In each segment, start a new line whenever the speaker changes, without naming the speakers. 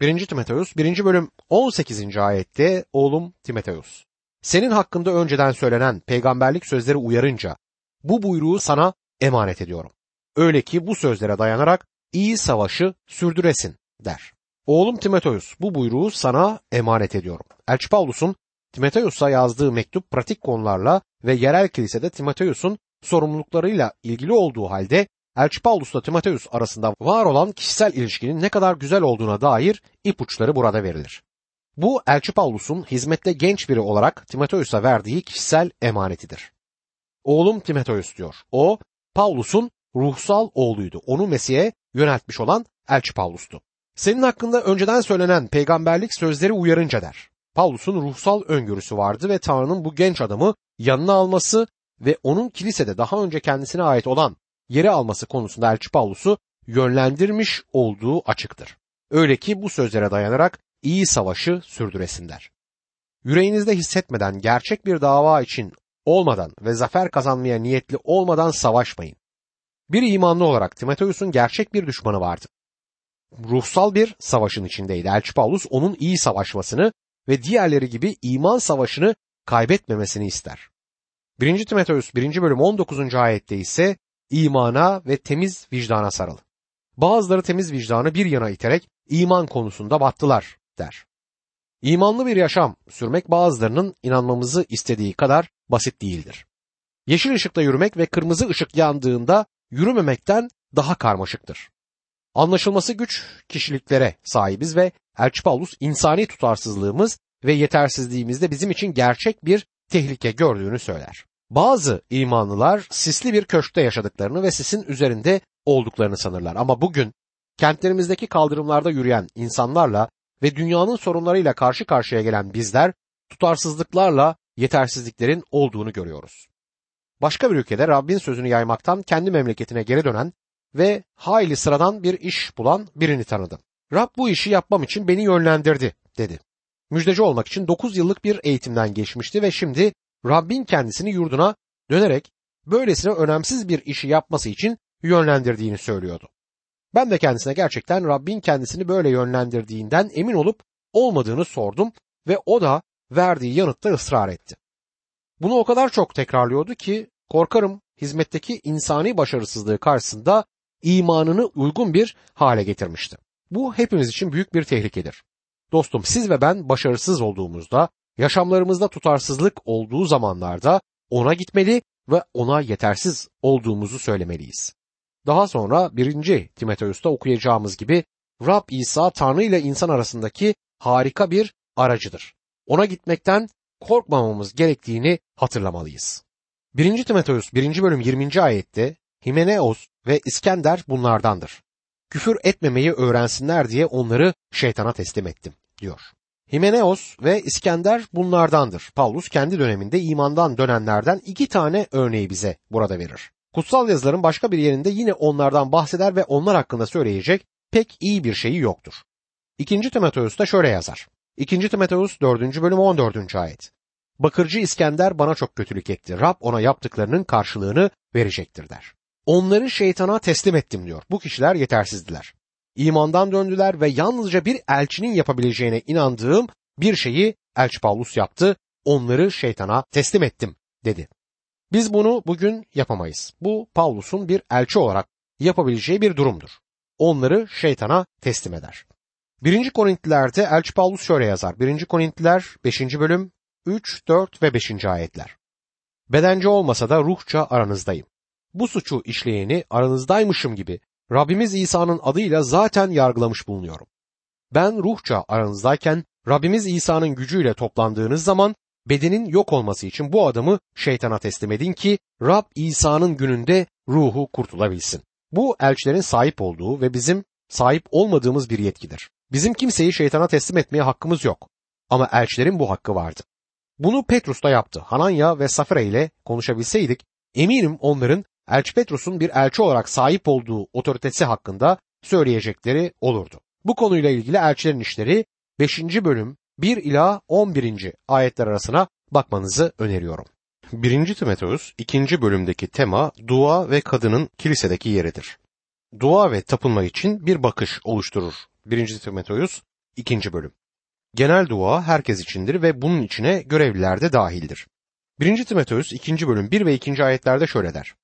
1. Timoteus 1. bölüm 18. ayette oğlum Timoteus. Senin hakkında önceden söylenen peygamberlik sözleri uyarınca bu buyruğu sana emanet ediyorum. Öyle ki bu sözlere dayanarak iyi savaşı sürdüresin der. Oğlum Timoteus bu buyruğu sana emanet ediyorum. Elçi Paulus'un Timoteus'a yazdığı mektup pratik konularla ve yerel kilisede Timoteus'un sorumluluklarıyla ilgili olduğu halde Elçi Paulus'la Timoteus arasında var olan kişisel ilişkinin ne kadar güzel olduğuna dair ipuçları burada verilir. Bu Elçi Paulus'un hizmette genç biri olarak Timoteus'a verdiği kişisel emanetidir. Oğlum Timoteus diyor. O Paulus'un ruhsal oğluydu. Onu Mesih'e yöneltmiş olan Elçi Paulus'tu. Senin hakkında önceden söylenen peygamberlik sözleri uyarınca der. Paulus'un ruhsal öngörüsü vardı ve Tanrı'nın bu genç adamı yanına alması ve onun kilisede daha önce kendisine ait olan yeri alması konusunda Elçi Paulus'u yönlendirmiş olduğu açıktır. Öyle ki bu sözlere dayanarak iyi savaşı sürdüresinler. Yüreğinizde hissetmeden gerçek bir dava için olmadan ve zafer kazanmaya niyetli olmadan savaşmayın. Bir imanlı olarak Timoteus'un gerçek bir düşmanı vardı. Ruhsal bir savaşın içindeydi. Elçi Paulus onun iyi savaşmasını ve diğerleri gibi iman savaşını kaybetmemesini ister. 1. Timoteus 1. bölüm 19. ayette ise imana ve temiz vicdana sarıl. Bazıları temiz vicdanı bir yana iterek iman konusunda battılar der. İmanlı bir yaşam sürmek bazılarının inanmamızı istediği kadar basit değildir. Yeşil ışıkta yürümek ve kırmızı ışık yandığında yürümemekten daha karmaşıktır. Anlaşılması güç kişiliklere sahibiz ve Elçi Paulus insani tutarsızlığımız ve yetersizliğimizde bizim için gerçek bir tehlike gördüğünü söyler. Bazı imanlılar sisli bir köşkte yaşadıklarını ve sisin üzerinde olduklarını sanırlar. Ama bugün kentlerimizdeki kaldırımlarda yürüyen insanlarla ve dünyanın sorunlarıyla karşı karşıya gelen bizler tutarsızlıklarla yetersizliklerin olduğunu görüyoruz. Başka bir ülkede Rabbin sözünü yaymaktan kendi memleketine geri dönen ve hayli sıradan bir iş bulan birini tanıdım. Rab bu işi yapmam için beni yönlendirdi dedi. Müjdeci olmak için 9 yıllık bir eğitimden geçmişti ve şimdi Rabbin kendisini yurduna dönerek böylesine önemsiz bir işi yapması için yönlendirdiğini söylüyordu. Ben de kendisine gerçekten Rabbin kendisini böyle yönlendirdiğinden emin olup olmadığını sordum ve o da verdiği yanıtta ısrar etti. Bunu o kadar çok tekrarlıyordu ki korkarım hizmetteki insani başarısızlığı karşısında imanını uygun bir hale getirmişti. Bu hepimiz için büyük bir tehlikedir. Dostum siz ve ben başarısız olduğumuzda, yaşamlarımızda tutarsızlık olduğu zamanlarda ona gitmeli ve ona yetersiz olduğumuzu söylemeliyiz. Daha sonra 1. Timoteus'ta okuyacağımız gibi Rab İsa Tanrı ile insan arasındaki harika bir aracıdır. Ona gitmekten korkmamamız gerektiğini hatırlamalıyız. 1. Timoteus 1. bölüm 20. ayette Himeneos ve İskender bunlardandır. Küfür etmemeyi öğrensinler diye onları şeytana teslim ettim diyor. Himeneos ve İskender bunlardandır. Paulus kendi döneminde imandan dönenlerden iki tane örneği bize burada verir. Kutsal yazıların başka bir yerinde yine onlardan bahseder ve onlar hakkında söyleyecek pek iyi bir şeyi yoktur. 2. Timoteus da şöyle yazar. 2. Timoteus 4. bölüm 14. ayet. Bakırcı İskender bana çok kötülük etti. Rab ona yaptıklarının karşılığını verecektir der. Onları şeytana teslim ettim diyor. Bu kişiler yetersizdiler. İmandan döndüler ve yalnızca bir elçinin yapabileceğine inandığım bir şeyi elçi Paulus yaptı. Onları şeytana teslim ettim dedi. Biz bunu bugün yapamayız. Bu Paulus'un bir elçi olarak yapabileceği bir durumdur. Onları şeytana teslim eder. 1. Korintliler'de Elçi Paulus şöyle yazar. 1. Korintliler 5. bölüm 3, 4 ve 5. ayetler. Bedenci olmasa da ruhça aranızdayım. Bu suçu işleyeni aranızdaymışım gibi Rabbimiz İsa'nın adıyla zaten yargılamış bulunuyorum. Ben ruhça aranızdayken Rabbimiz İsa'nın gücüyle toplandığınız zaman bedenin yok olması için bu adamı şeytana teslim edin ki Rab İsa'nın gününde ruhu kurtulabilsin. Bu elçilerin sahip olduğu ve bizim sahip olmadığımız bir yetkidir. Bizim kimseyi şeytana teslim etmeye hakkımız yok. Ama elçilerin bu hakkı vardı. Bunu Petrus da yaptı. Hananya ve Safira ile konuşabilseydik eminim onların Elçi Petrus'un bir elçi olarak sahip olduğu otoritesi hakkında söyleyecekleri olurdu. Bu konuyla ilgili elçilerin işleri 5. bölüm 1 ila 11. ayetler arasına bakmanızı öneriyorum. 1. Timoteus 2. bölümdeki tema dua ve kadının kilisedeki yeridir. Dua ve tapınma için bir bakış oluşturur 1. Timoteus İkinci bölüm. Genel dua herkes içindir ve bunun içine görevliler de dahildir. 1. Timoteus 2. bölüm 1 ve 2. ayetlerde şöyle der.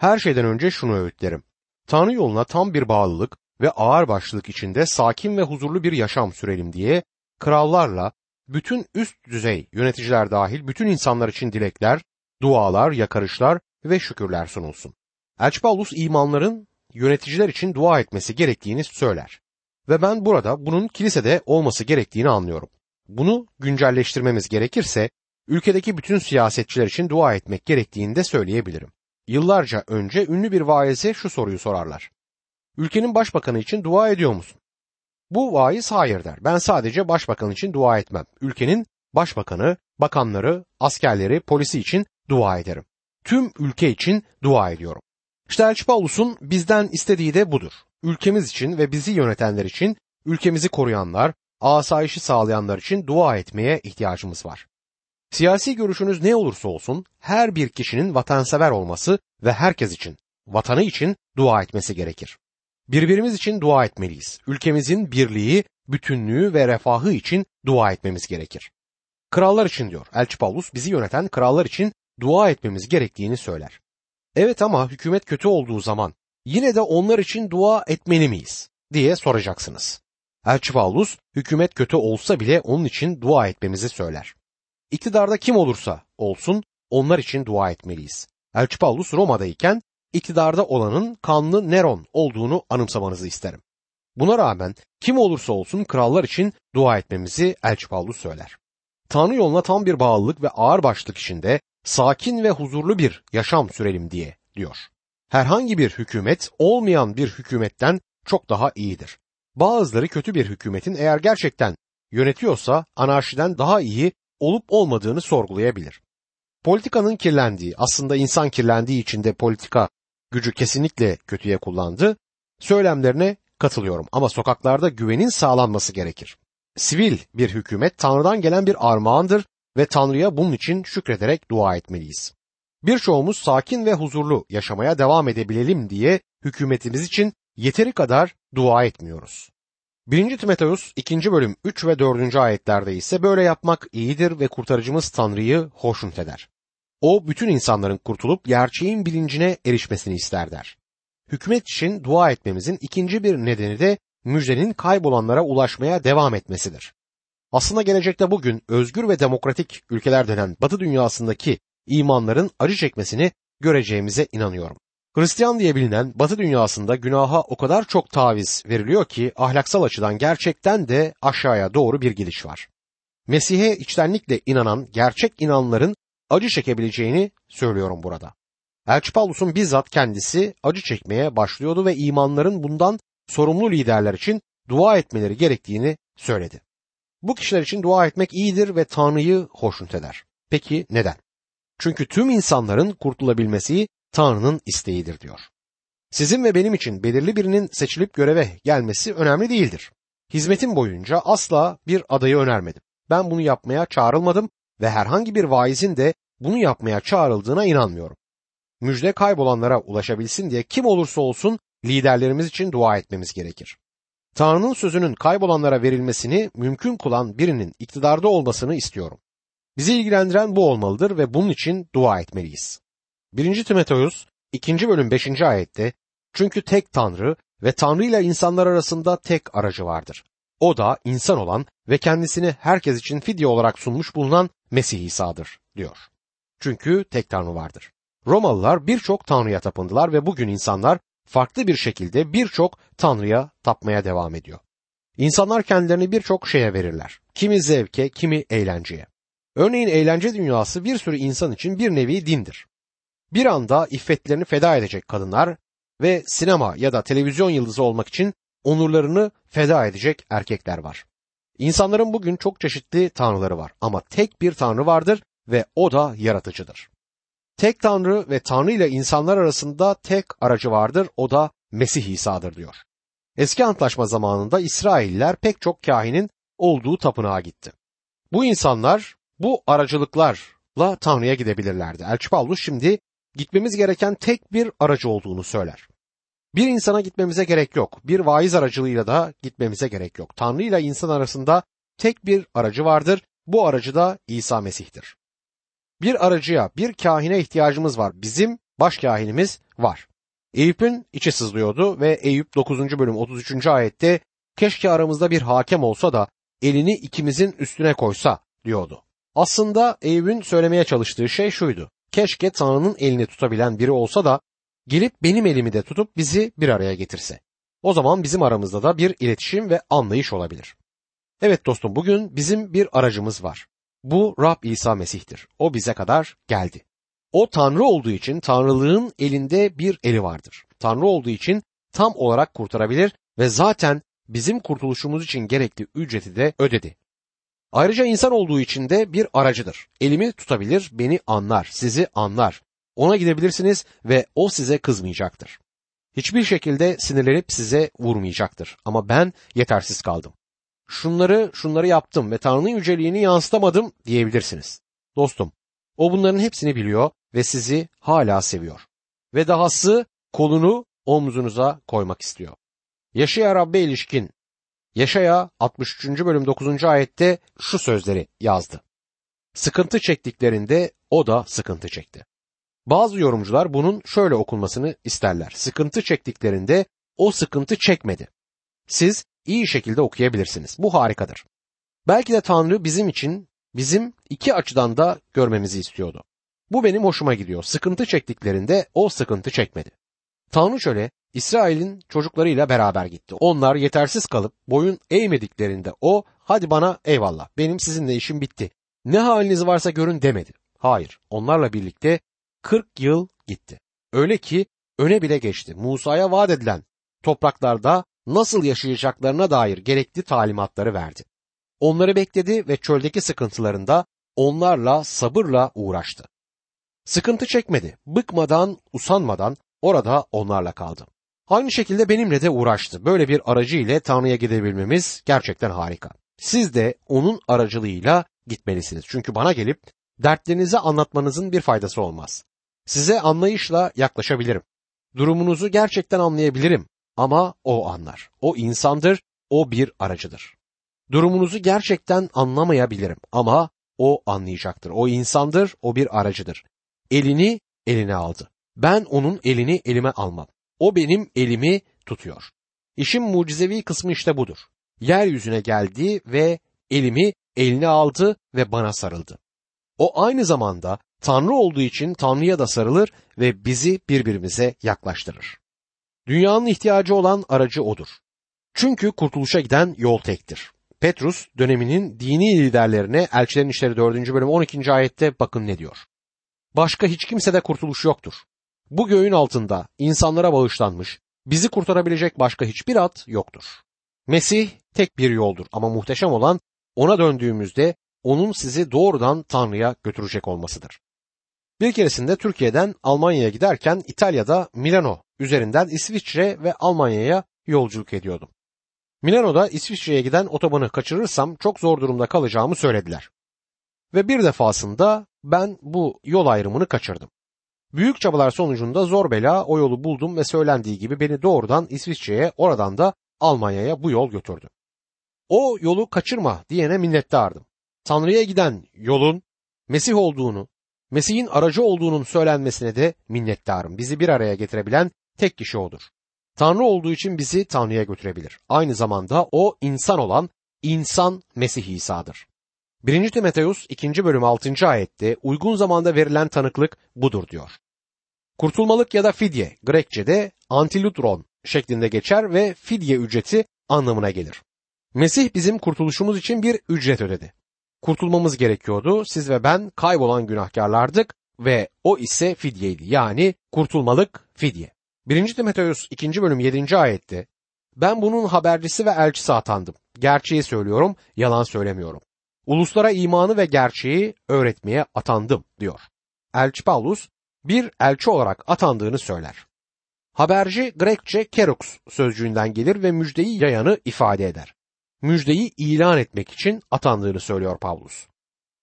Her şeyden önce şunu öğütlerim. Tanrı yoluna tam bir bağlılık ve ağır başlılık içinde sakin ve huzurlu bir yaşam sürelim diye krallarla bütün üst düzey yöneticiler dahil bütün insanlar için dilekler, dualar, yakarışlar ve şükürler sunulsun. Elçi imanların yöneticiler için dua etmesi gerektiğini söyler. Ve ben burada bunun kilisede olması gerektiğini anlıyorum. Bunu güncelleştirmemiz gerekirse ülkedeki bütün siyasetçiler için dua etmek gerektiğini de söyleyebilirim. Yıllarca önce ünlü bir vaize şu soruyu sorarlar. Ülkenin başbakanı için dua ediyor musun? Bu vaiz hayır der. Ben sadece başbakan için dua etmem. Ülkenin başbakanı, bakanları, askerleri, polisi için dua ederim. Tüm ülke için dua ediyorum. İşte Elçi Paulus'un bizden istediği de budur. Ülkemiz için ve bizi yönetenler için, ülkemizi koruyanlar, asayişi sağlayanlar için dua etmeye ihtiyacımız var. Siyasi görüşünüz ne olursa olsun her bir kişinin vatansever olması ve herkes için, vatanı için dua etmesi gerekir. Birbirimiz için dua etmeliyiz. Ülkemizin birliği, bütünlüğü ve refahı için dua etmemiz gerekir. Krallar için diyor Elçi Paulus bizi yöneten krallar için dua etmemiz gerektiğini söyler. Evet ama hükümet kötü olduğu zaman yine de onlar için dua etmeli miyiz diye soracaksınız. Elçi Paulus hükümet kötü olsa bile onun için dua etmemizi söyler. İktidarda kim olursa olsun onlar için dua etmeliyiz. Elçi Paulus Roma'dayken iktidarda olanın kanlı Neron olduğunu anımsamanızı isterim. Buna rağmen kim olursa olsun krallar için dua etmemizi Elçi Paulus söyler. Tanrı yoluna tam bir bağlılık ve ağır başlık içinde sakin ve huzurlu bir yaşam sürelim diye diyor. Herhangi bir hükümet olmayan bir hükümetten çok daha iyidir. Bazıları kötü bir hükümetin eğer gerçekten yönetiyorsa anarşiden daha iyi olup olmadığını sorgulayabilir. Politikanın kirlendiği, aslında insan kirlendiği için de politika gücü kesinlikle kötüye kullandı. Söylemlerine katılıyorum ama sokaklarda güvenin sağlanması gerekir. Sivil bir hükümet Tanrı'dan gelen bir armağandır ve Tanrı'ya bunun için şükrederek dua etmeliyiz. Birçoğumuz sakin ve huzurlu yaşamaya devam edebilelim diye hükümetimiz için yeteri kadar dua etmiyoruz. 1. Timoteus 2. bölüm 3 ve 4. ayetlerde ise böyle yapmak iyidir ve kurtarıcımız Tanrı'yı hoşnut eder. O bütün insanların kurtulup gerçeğin bilincine erişmesini ister der. Hükümet için dua etmemizin ikinci bir nedeni de müjdenin kaybolanlara ulaşmaya devam etmesidir. Aslında gelecekte bugün özgür ve demokratik ülkeler denen Batı dünyasındaki imanların acı çekmesini göreceğimize inanıyorum. Hristiyan diye bilinen Batı dünyasında günaha o kadar çok taviz veriliyor ki ahlaksal açıdan gerçekten de aşağıya doğru bir gidiş var. Mesih'e içtenlikle inanan gerçek inanların acı çekebileceğini söylüyorum burada. Elçi Paulus'un bizzat kendisi acı çekmeye başlıyordu ve imanların bundan sorumlu liderler için dua etmeleri gerektiğini söyledi. Bu kişiler için dua etmek iyidir ve Tanrı'yı hoşnut eder. Peki neden? Çünkü tüm insanların kurtulabilmesi Tanrı'nın isteğidir diyor. Sizin ve benim için belirli birinin seçilip göreve gelmesi önemli değildir. Hizmetim boyunca asla bir adayı önermedim. Ben bunu yapmaya çağrılmadım ve herhangi bir vaizin de bunu yapmaya çağrıldığına inanmıyorum. Müjde kaybolanlara ulaşabilsin diye kim olursa olsun liderlerimiz için dua etmemiz gerekir. Tanrı'nın sözünün kaybolanlara verilmesini mümkün kılan birinin iktidarda olmasını istiyorum. Bizi ilgilendiren bu olmalıdır ve bunun için dua etmeliyiz. 1. Timoteus 2. bölüm 5. ayette çünkü tek Tanrı ve Tanrı ile insanlar arasında tek aracı vardır. O da insan olan ve kendisini herkes için fidye olarak sunmuş bulunan Mesih İsa'dır diyor. Çünkü tek Tanrı vardır. Romalılar birçok Tanrı'ya tapındılar ve bugün insanlar farklı bir şekilde birçok Tanrı'ya tapmaya devam ediyor. İnsanlar kendilerini birçok şeye verirler. Kimi zevke, kimi eğlenceye. Örneğin eğlence dünyası bir sürü insan için bir nevi dindir. Bir anda iffetlerini feda edecek kadınlar ve sinema ya da televizyon yıldızı olmak için onurlarını feda edecek erkekler var. İnsanların bugün çok çeşitli tanrıları var ama tek bir tanrı vardır ve o da yaratıcıdır. Tek tanrı ve tanrı ile insanlar arasında tek aracı vardır o da Mesih İsa'dır diyor. Eski antlaşma zamanında İsrailler pek çok kahinin olduğu tapınağa gitti. Bu insanlar bu aracılıklarla Tanrı'ya gidebilirlerdi. Elçi Paulus şimdi gitmemiz gereken tek bir aracı olduğunu söyler. Bir insana gitmemize gerek yok. Bir vaiz aracılığıyla da gitmemize gerek yok. Tanrı ile insan arasında tek bir aracı vardır. Bu aracı da İsa Mesih'tir. Bir aracıya, bir kahine ihtiyacımız var. Bizim baş kahinimiz var. Eyüp'ün içi sızlıyordu ve Eyüp 9. bölüm 33. ayette keşke aramızda bir hakem olsa da elini ikimizin üstüne koysa diyordu. Aslında Eyüp'ün söylemeye çalıştığı şey şuydu. Keşke Tanrı'nın elini tutabilen biri olsa da gelip benim elimi de tutup bizi bir araya getirse. O zaman bizim aramızda da bir iletişim ve anlayış olabilir. Evet dostum bugün bizim bir aracımız var. Bu Rab İsa Mesih'tir. O bize kadar geldi. O Tanrı olduğu için Tanrılığın elinde bir eli vardır. Tanrı olduğu için tam olarak kurtarabilir ve zaten bizim kurtuluşumuz için gerekli ücreti de ödedi. Ayrıca insan olduğu için de bir aracıdır. Elimi tutabilir, beni anlar, sizi anlar. Ona gidebilirsiniz ve o size kızmayacaktır. Hiçbir şekilde sinirlenip size vurmayacaktır. Ama ben yetersiz kaldım. Şunları şunları yaptım ve Tanrı'nın yüceliğini yansıtamadım diyebilirsiniz. Dostum, o bunların hepsini biliyor ve sizi hala seviyor. Ve dahası kolunu omzunuza koymak istiyor. Yaşaya Rabbe ilişkin Yaşaya 63. bölüm 9. ayette şu sözleri yazdı. Sıkıntı çektiklerinde o da sıkıntı çekti. Bazı yorumcular bunun şöyle okunmasını isterler. Sıkıntı çektiklerinde o sıkıntı çekmedi. Siz iyi şekilde okuyabilirsiniz. Bu harikadır. Belki de Tanrı bizim için bizim iki açıdan da görmemizi istiyordu. Bu benim hoşuma gidiyor. Sıkıntı çektiklerinde o sıkıntı çekmedi. Tanrı şöyle İsrail'in çocuklarıyla beraber gitti. Onlar yetersiz kalıp boyun eğmediklerinde o hadi bana eyvallah benim sizinle işim bitti. Ne haliniz varsa görün demedi. Hayır onlarla birlikte 40 yıl gitti. Öyle ki öne bile geçti. Musa'ya vaat edilen topraklarda nasıl yaşayacaklarına dair gerekli talimatları verdi. Onları bekledi ve çöldeki sıkıntılarında onlarla sabırla uğraştı. Sıkıntı çekmedi, bıkmadan, usanmadan orada onlarla kaldı. Aynı şekilde benimle de uğraştı. Böyle bir aracı ile Tanrı'ya gidebilmemiz gerçekten harika. Siz de onun aracılığıyla gitmelisiniz. Çünkü bana gelip dertlerinizi anlatmanızın bir faydası olmaz. Size anlayışla yaklaşabilirim. Durumunuzu gerçekten anlayabilirim ama o anlar. O insandır, o bir aracıdır. Durumunuzu gerçekten anlamayabilirim ama o anlayacaktır. O insandır, o bir aracıdır. Elini eline aldı. Ben onun elini elime almam. O benim elimi tutuyor. İşin mucizevi kısmı işte budur. Yeryüzüne geldi ve elimi eline aldı ve bana sarıldı. O aynı zamanda Tanrı olduğu için Tanrı'ya da sarılır ve bizi birbirimize yaklaştırır. Dünyanın ihtiyacı olan aracı odur. Çünkü kurtuluşa giden yol tektir. Petrus döneminin dini liderlerine Elçilerin İşleri 4. bölüm 12. ayette bakın ne diyor. Başka hiç kimsede kurtuluş yoktur. Bu göğün altında insanlara bağışlanmış, bizi kurtarabilecek başka hiçbir at yoktur. Mesih tek bir yoldur ama muhteşem olan ona döndüğümüzde onun sizi doğrudan Tanrı'ya götürecek olmasıdır. Bir keresinde Türkiye'den Almanya'ya giderken İtalya'da Milano üzerinden İsviçre ve Almanya'ya yolculuk ediyordum. Milano'da İsviçre'ye giden otobanı kaçırırsam çok zor durumda kalacağımı söylediler. Ve bir defasında ben bu yol ayrımını kaçırdım. Büyük çabalar sonucunda zor bela o yolu buldum ve söylendiği gibi beni doğrudan İsviçre'ye oradan da Almanya'ya bu yol götürdü. O yolu kaçırma diyene minnettardım. Tanrı'ya giden yolun Mesih olduğunu, Mesih'in aracı olduğunun söylenmesine de minnettarım. Bizi bir araya getirebilen tek kişi odur. Tanrı olduğu için bizi Tanrı'ya götürebilir. Aynı zamanda o insan olan insan Mesih İsa'dır. 1. Timoteus 2. bölüm 6. ayette uygun zamanda verilen tanıklık budur diyor. Kurtulmalık ya da fidye Grekçe'de antilutron şeklinde geçer ve fidye ücreti anlamına gelir. Mesih bizim kurtuluşumuz için bir ücret ödedi. Kurtulmamız gerekiyordu. Siz ve ben kaybolan günahkarlardık ve o ise fidyeydi. Yani kurtulmalık fidye. 1. Timoteus 2. bölüm 7. ayette ben bunun habercisi ve elçisi atandım. Gerçeği söylüyorum, yalan söylemiyorum. Uluslara imanı ve gerçeği öğretmeye atandım diyor. Elçi Paulus bir elçi olarak atandığını söyler. Haberci Grekçe kerux sözcüğünden gelir ve müjdeyi yayanı ifade eder. Müjdeyi ilan etmek için atandığını söylüyor Paulus.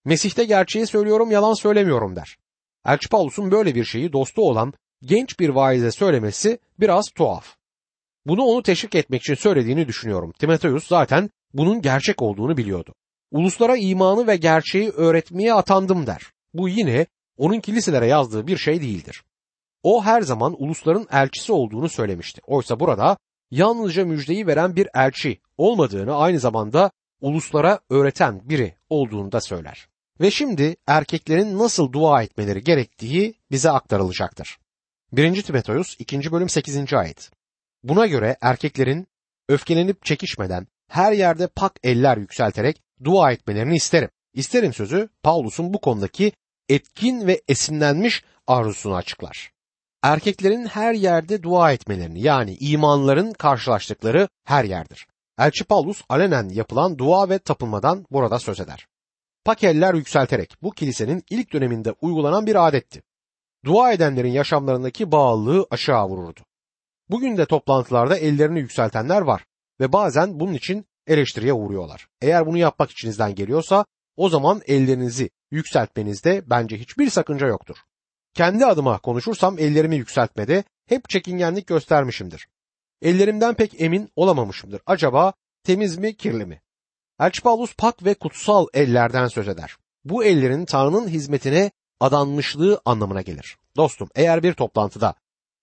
Mesih'te gerçeği söylüyorum yalan söylemiyorum der. Elçi Paulus'un böyle bir şeyi dostu olan genç bir vaize söylemesi biraz tuhaf. Bunu onu teşvik etmek için söylediğini düşünüyorum. Timoteus zaten bunun gerçek olduğunu biliyordu. Uluslara imanı ve gerçeği öğretmeye atandım der. Bu yine onun kiliselere yazdığı bir şey değildir. O her zaman ulusların elçisi olduğunu söylemişti. Oysa burada yalnızca müjdeyi veren bir elçi olmadığını aynı zamanda uluslara öğreten biri olduğunu da söyler. Ve şimdi erkeklerin nasıl dua etmeleri gerektiği bize aktarılacaktır. 1. Timoteus 2. bölüm 8. ayet. Buna göre erkeklerin öfkelenip çekişmeden her yerde pak eller yükselterek dua etmelerini isterim. İsterim sözü Paulus'un bu konudaki etkin ve esinlenmiş arzusunu açıklar. Erkeklerin her yerde dua etmelerini yani imanların karşılaştıkları her yerdir. Elçi Paulus alenen yapılan dua ve tapınmadan burada söz eder. Pakeller yükselterek bu kilisenin ilk döneminde uygulanan bir adetti. Dua edenlerin yaşamlarındaki bağlılığı aşağı vururdu. Bugün de toplantılarda ellerini yükseltenler var ve bazen bunun için eleştiriye uğruyorlar. Eğer bunu yapmak içinizden geliyorsa o zaman ellerinizi yükseltmenizde bence hiçbir sakınca yoktur. Kendi adıma konuşursam ellerimi yükseltmede hep çekingenlik göstermişimdir. Ellerimden pek emin olamamışımdır. Acaba temiz mi kirli mi? Elçi Paulus pak ve kutsal ellerden söz eder. Bu ellerin Tanrı'nın hizmetine adanmışlığı anlamına gelir. Dostum eğer bir toplantıda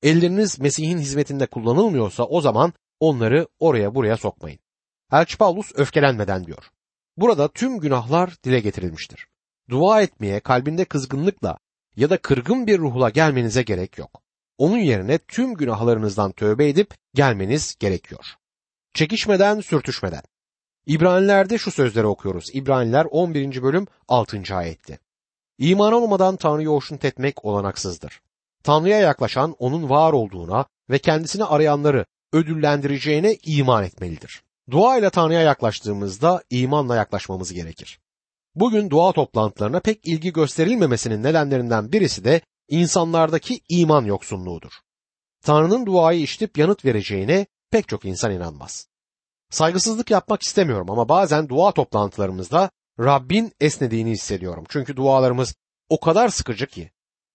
elleriniz Mesih'in hizmetinde kullanılmıyorsa o zaman onları oraya buraya sokmayın. Elçi Paulus öfkelenmeden diyor. Burada tüm günahlar dile getirilmiştir. Dua etmeye kalbinde kızgınlıkla ya da kırgın bir ruhla gelmenize gerek yok. Onun yerine tüm günahlarınızdan tövbe edip gelmeniz gerekiyor. Çekişmeden, sürtüşmeden. İbranilerde şu sözleri okuyoruz. İbraniler 11. bölüm 6. ayette. İman olmadan Tanrı'yı hoşnut etmek olanaksızdır. Tanrı'ya yaklaşan onun var olduğuna ve kendisini arayanları ödüllendireceğine iman etmelidir. Dua ile Tanrı'ya yaklaştığımızda imanla yaklaşmamız gerekir. Bugün dua toplantılarına pek ilgi gösterilmemesinin nedenlerinden birisi de insanlardaki iman yoksunluğudur. Tanrı'nın duayı işitip yanıt vereceğine pek çok insan inanmaz. Saygısızlık yapmak istemiyorum ama bazen dua toplantılarımızda Rabbin esnediğini hissediyorum. Çünkü dualarımız o kadar sıkıcı ki.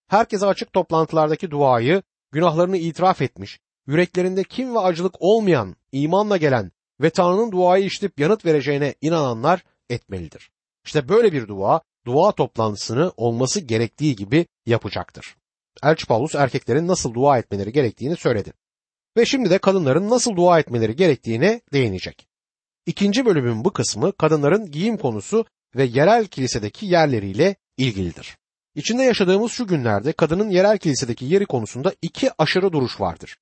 Herkese açık toplantılardaki duayı günahlarını itiraf etmiş, yüreklerinde kim ve acılık olmayan, imanla gelen ve Tanrı'nın duayı işitip yanıt vereceğine inananlar etmelidir. İşte böyle bir dua, dua toplantısını olması gerektiği gibi yapacaktır. Elçi Paulus erkeklerin nasıl dua etmeleri gerektiğini söyledi. Ve şimdi de kadınların nasıl dua etmeleri gerektiğine değinecek. İkinci bölümün bu kısmı kadınların giyim konusu ve yerel kilisedeki yerleriyle ilgilidir. İçinde yaşadığımız şu günlerde kadının yerel kilisedeki yeri konusunda iki aşırı duruş vardır.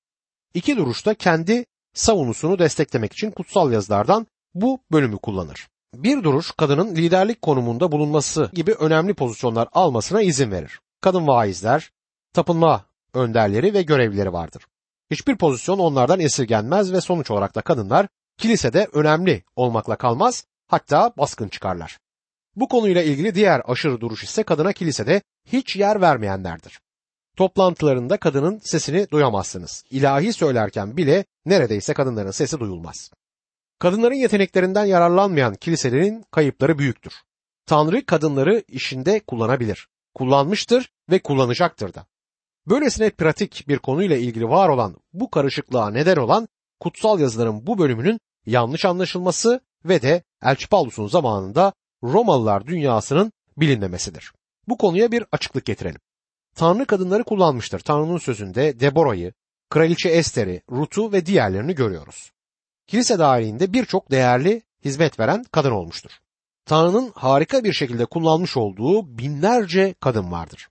İki duruşta kendi savunusunu desteklemek için kutsal yazılardan bu bölümü kullanır. Bir duruş kadının liderlik konumunda bulunması gibi önemli pozisyonlar almasına izin verir. Kadın vaizler, tapınma önderleri ve görevlileri vardır. Hiçbir pozisyon onlardan esirgenmez ve sonuç olarak da kadınlar kilisede önemli olmakla kalmaz hatta baskın çıkarlar. Bu konuyla ilgili diğer aşırı duruş ise kadına kilisede hiç yer vermeyenlerdir. Toplantılarında kadının sesini duyamazsınız. İlahi söylerken bile neredeyse kadınların sesi duyulmaz. Kadınların yeteneklerinden yararlanmayan kiliselerin kayıpları büyüktür. Tanrı kadınları işinde kullanabilir. Kullanmıştır ve kullanacaktır da. Böylesine pratik bir konuyla ilgili var olan bu karışıklığa neden olan kutsal yazıların bu bölümünün yanlış anlaşılması ve de Elçi Paulus'un zamanında Romalılar dünyasının bilinmemesidir. Bu konuya bir açıklık getirelim. Tanrı kadınları kullanmıştır. Tanrı'nın sözünde Deborah'yı, Kraliçe Ester'i, Rut'u ve diğerlerini görüyoruz. Kilise dahilinde birçok değerli hizmet veren kadın olmuştur. Tanrı'nın harika bir şekilde kullanmış olduğu binlerce kadın vardır.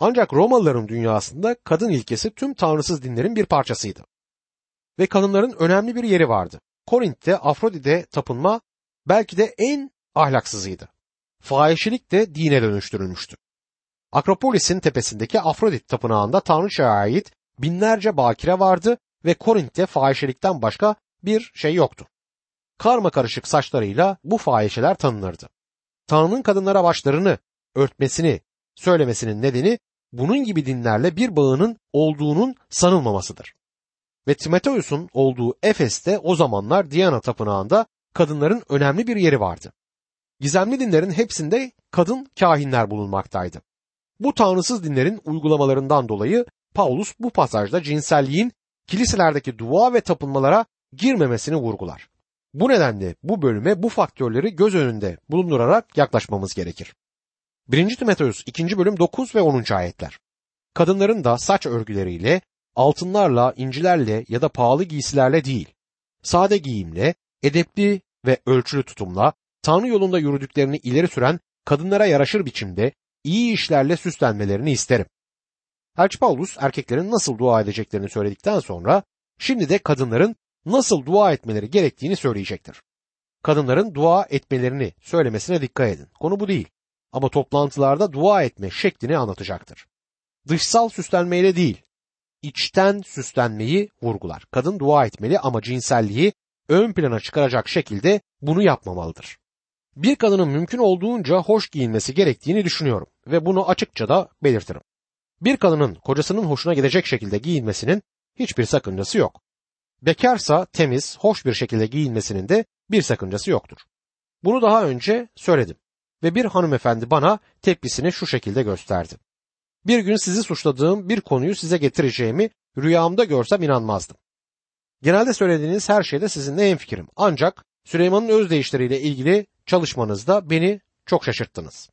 Ancak Romalıların dünyasında kadın ilkesi tüm tanrısız dinlerin bir parçasıydı. Ve kadınların önemli bir yeri vardı. Korint'te Afrodite tapınma belki de en ahlaksızıydı. Fahişelik de dine dönüştürülmüştü. Akropolis'in tepesindeki Afrodit tapınağında Tanrıça'ya ait binlerce bakire vardı ve Korint'te fahişelikten başka bir şey yoktu. Karma karışık saçlarıyla bu fahişeler tanınırdı. Tanrı'nın kadınlara başlarını örtmesini söylemesinin nedeni bunun gibi dinlerle bir bağının olduğunun sanılmamasıdır. Ve Timoteus'un olduğu Efes'te o zamanlar Diana tapınağında kadınların önemli bir yeri vardı. Gizemli dinlerin hepsinde kadın kahinler bulunmaktaydı. Bu tanrısız dinlerin uygulamalarından dolayı Paulus bu pasajda cinselliğin kiliselerdeki dua ve tapınmalara girmemesini vurgular. Bu nedenle bu bölüme bu faktörleri göz önünde bulundurarak yaklaşmamız gerekir. 1. Timoteus 2. bölüm 9 ve 10. ayetler. Kadınların da saç örgüleriyle, altınlarla, incilerle ya da pahalı giysilerle değil, sade giyimle, edepli ve ölçülü tutumla, Tanrı yolunda yürüdüklerini ileri süren kadınlara yaraşır biçimde iyi işlerle süslenmelerini isterim. Elçi Paulus erkeklerin nasıl dua edeceklerini söyledikten sonra şimdi de kadınların nasıl dua etmeleri gerektiğini söyleyecektir. Kadınların dua etmelerini söylemesine dikkat edin. Konu bu değil. Ama toplantılarda dua etme şeklini anlatacaktır. Dışsal süslenmeyle değil, içten süslenmeyi vurgular. Kadın dua etmeli ama cinselliği ön plana çıkaracak şekilde bunu yapmamalıdır. Bir kadının mümkün olduğunca hoş giyinmesi gerektiğini düşünüyorum ve bunu açıkça da belirtirim. Bir kadının kocasının hoşuna gidecek şekilde giyinmesinin hiçbir sakıncası yok. Bekarsa temiz, hoş bir şekilde giyinmesinin de bir sakıncası yoktur. Bunu daha önce söyledim ve bir hanımefendi bana tepkisini şu şekilde gösterdi. Bir gün sizi suçladığım bir konuyu size getireceğimi rüyamda görsem inanmazdım. Genelde söylediğiniz her şeyde sizinle hemfikirim. Ancak Süleyman'ın özdeyişleriyle ilgili çalışmanızda beni çok şaşırttınız.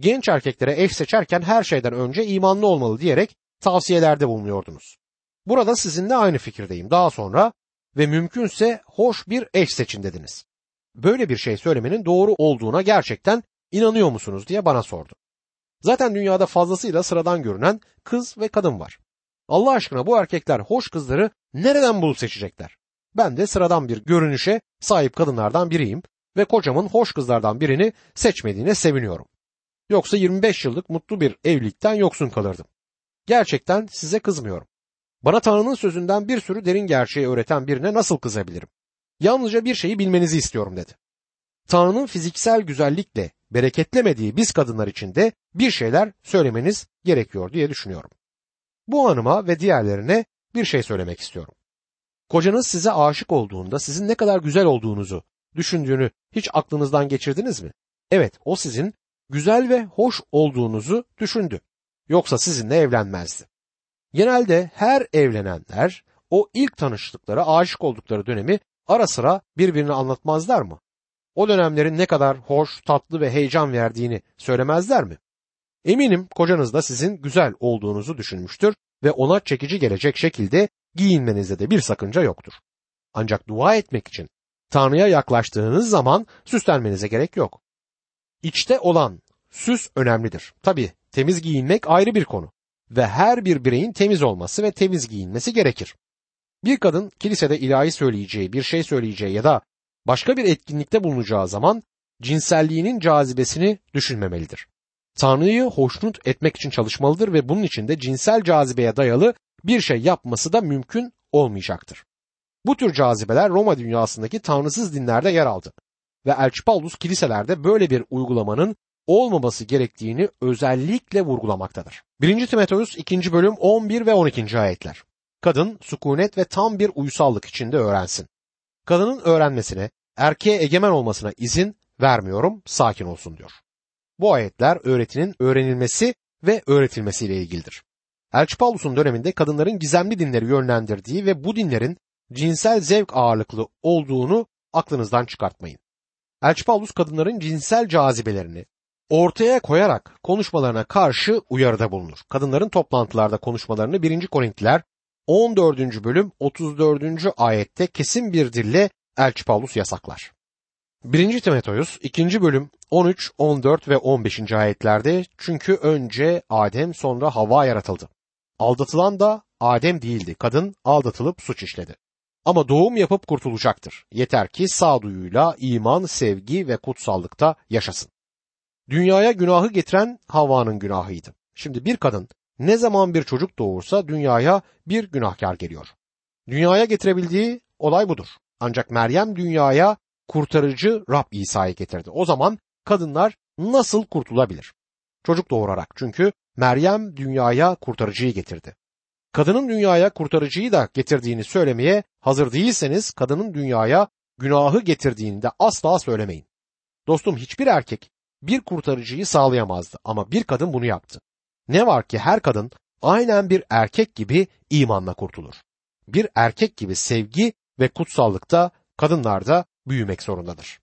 Genç erkeklere eş seçerken her şeyden önce imanlı olmalı diyerek tavsiyelerde bulunuyordunuz. Burada sizinle aynı fikirdeyim. Daha sonra ve mümkünse hoş bir eş seçin dediniz. Böyle bir şey söylemenin doğru olduğuna gerçekten inanıyor musunuz diye bana sordu. Zaten dünyada fazlasıyla sıradan görünen kız ve kadın var. Allah aşkına bu erkekler hoş kızları nereden bulup seçecekler? Ben de sıradan bir görünüşe sahip kadınlardan biriyim ve kocamın hoş kızlardan birini seçmediğine seviniyorum. Yoksa 25 yıllık mutlu bir evlilikten yoksun kalırdım. Gerçekten size kızmıyorum. Bana Tanrı'nın sözünden bir sürü derin gerçeği öğreten birine nasıl kızabilirim? Yalnızca bir şeyi bilmenizi istiyorum dedi. Tanrı'nın fiziksel güzellikle bereketlemediği biz kadınlar için de bir şeyler söylemeniz gerekiyor diye düşünüyorum. Bu hanıma ve diğerlerine bir şey söylemek istiyorum. Kocanız size aşık olduğunda sizin ne kadar güzel olduğunuzu düşündüğünü hiç aklınızdan geçirdiniz mi? Evet, o sizin güzel ve hoş olduğunuzu düşündü. Yoksa sizinle evlenmezdi. Genelde her evlenenler o ilk tanıştıkları, aşık oldukları dönemi ara sıra birbirine anlatmazlar mı? O dönemlerin ne kadar hoş, tatlı ve heyecan verdiğini söylemezler mi? Eminim kocanız da sizin güzel olduğunuzu düşünmüştür ve ona çekici gelecek şekilde giyinmenizde de bir sakınca yoktur. Ancak dua etmek için Tanrı'ya yaklaştığınız zaman süslenmenize gerek yok. İçte olan süs önemlidir. Tabi temiz giyinmek ayrı bir konu ve her bir bireyin temiz olması ve temiz giyinmesi gerekir. Bir kadın kilisede ilahi söyleyeceği, bir şey söyleyeceği ya da başka bir etkinlikte bulunacağı zaman cinselliğinin cazibesini düşünmemelidir. Tanrı'yı hoşnut etmek için çalışmalıdır ve bunun için de cinsel cazibeye dayalı bir şey yapması da mümkün olmayacaktır. Bu tür cazibeler Roma dünyasındaki tanrısız dinlerde yer aldı ve Elçi Paulus kiliselerde böyle bir uygulamanın olmaması gerektiğini özellikle vurgulamaktadır. 1. Timoteus 2. bölüm 11 ve 12. ayetler. Kadın sükunet ve tam bir uysallık içinde öğrensin. Kadının öğrenmesine, erkeğe egemen olmasına izin vermiyorum, sakin olsun diyor. Bu ayetler öğretinin öğrenilmesi ve öğretilmesiyle ilgilidir. Elçi Paulus'un döneminde kadınların gizemli dinleri yönlendirdiği ve bu dinlerin cinsel zevk ağırlıklı olduğunu aklınızdan çıkartmayın. Elçi Paulus kadınların cinsel cazibelerini ortaya koyarak konuşmalarına karşı uyarıda bulunur. Kadınların toplantılarda konuşmalarını 1. Korintliler 14. bölüm 34. ayette kesin bir dille Elçi Paulus yasaklar. 1. Timoteus 2. bölüm 13, 14 ve 15. ayetlerde çünkü önce Adem sonra Havva yaratıldı. Aldatılan da Adem değildi. Kadın aldatılıp suç işledi. Ama doğum yapıp kurtulacaktır. Yeter ki sağduyuyla iman, sevgi ve kutsallıkta yaşasın. Dünyaya günahı getiren Havva'nın günahıydı. Şimdi bir kadın ne zaman bir çocuk doğursa dünyaya bir günahkar geliyor. Dünyaya getirebildiği olay budur. Ancak Meryem dünyaya kurtarıcı Rab İsa'yı getirdi. O zaman kadınlar nasıl kurtulabilir? Çocuk doğurarak çünkü Meryem dünyaya kurtarıcıyı getirdi. Kadının dünyaya kurtarıcıyı da getirdiğini söylemeye hazır değilseniz kadının dünyaya günahı getirdiğini de asla söylemeyin. Dostum hiçbir erkek bir kurtarıcıyı sağlayamazdı ama bir kadın bunu yaptı. Ne var ki her kadın aynen bir erkek gibi imanla kurtulur. bir erkek gibi sevgi ve kutsallıkta kadınlarda büyümek zorundadır.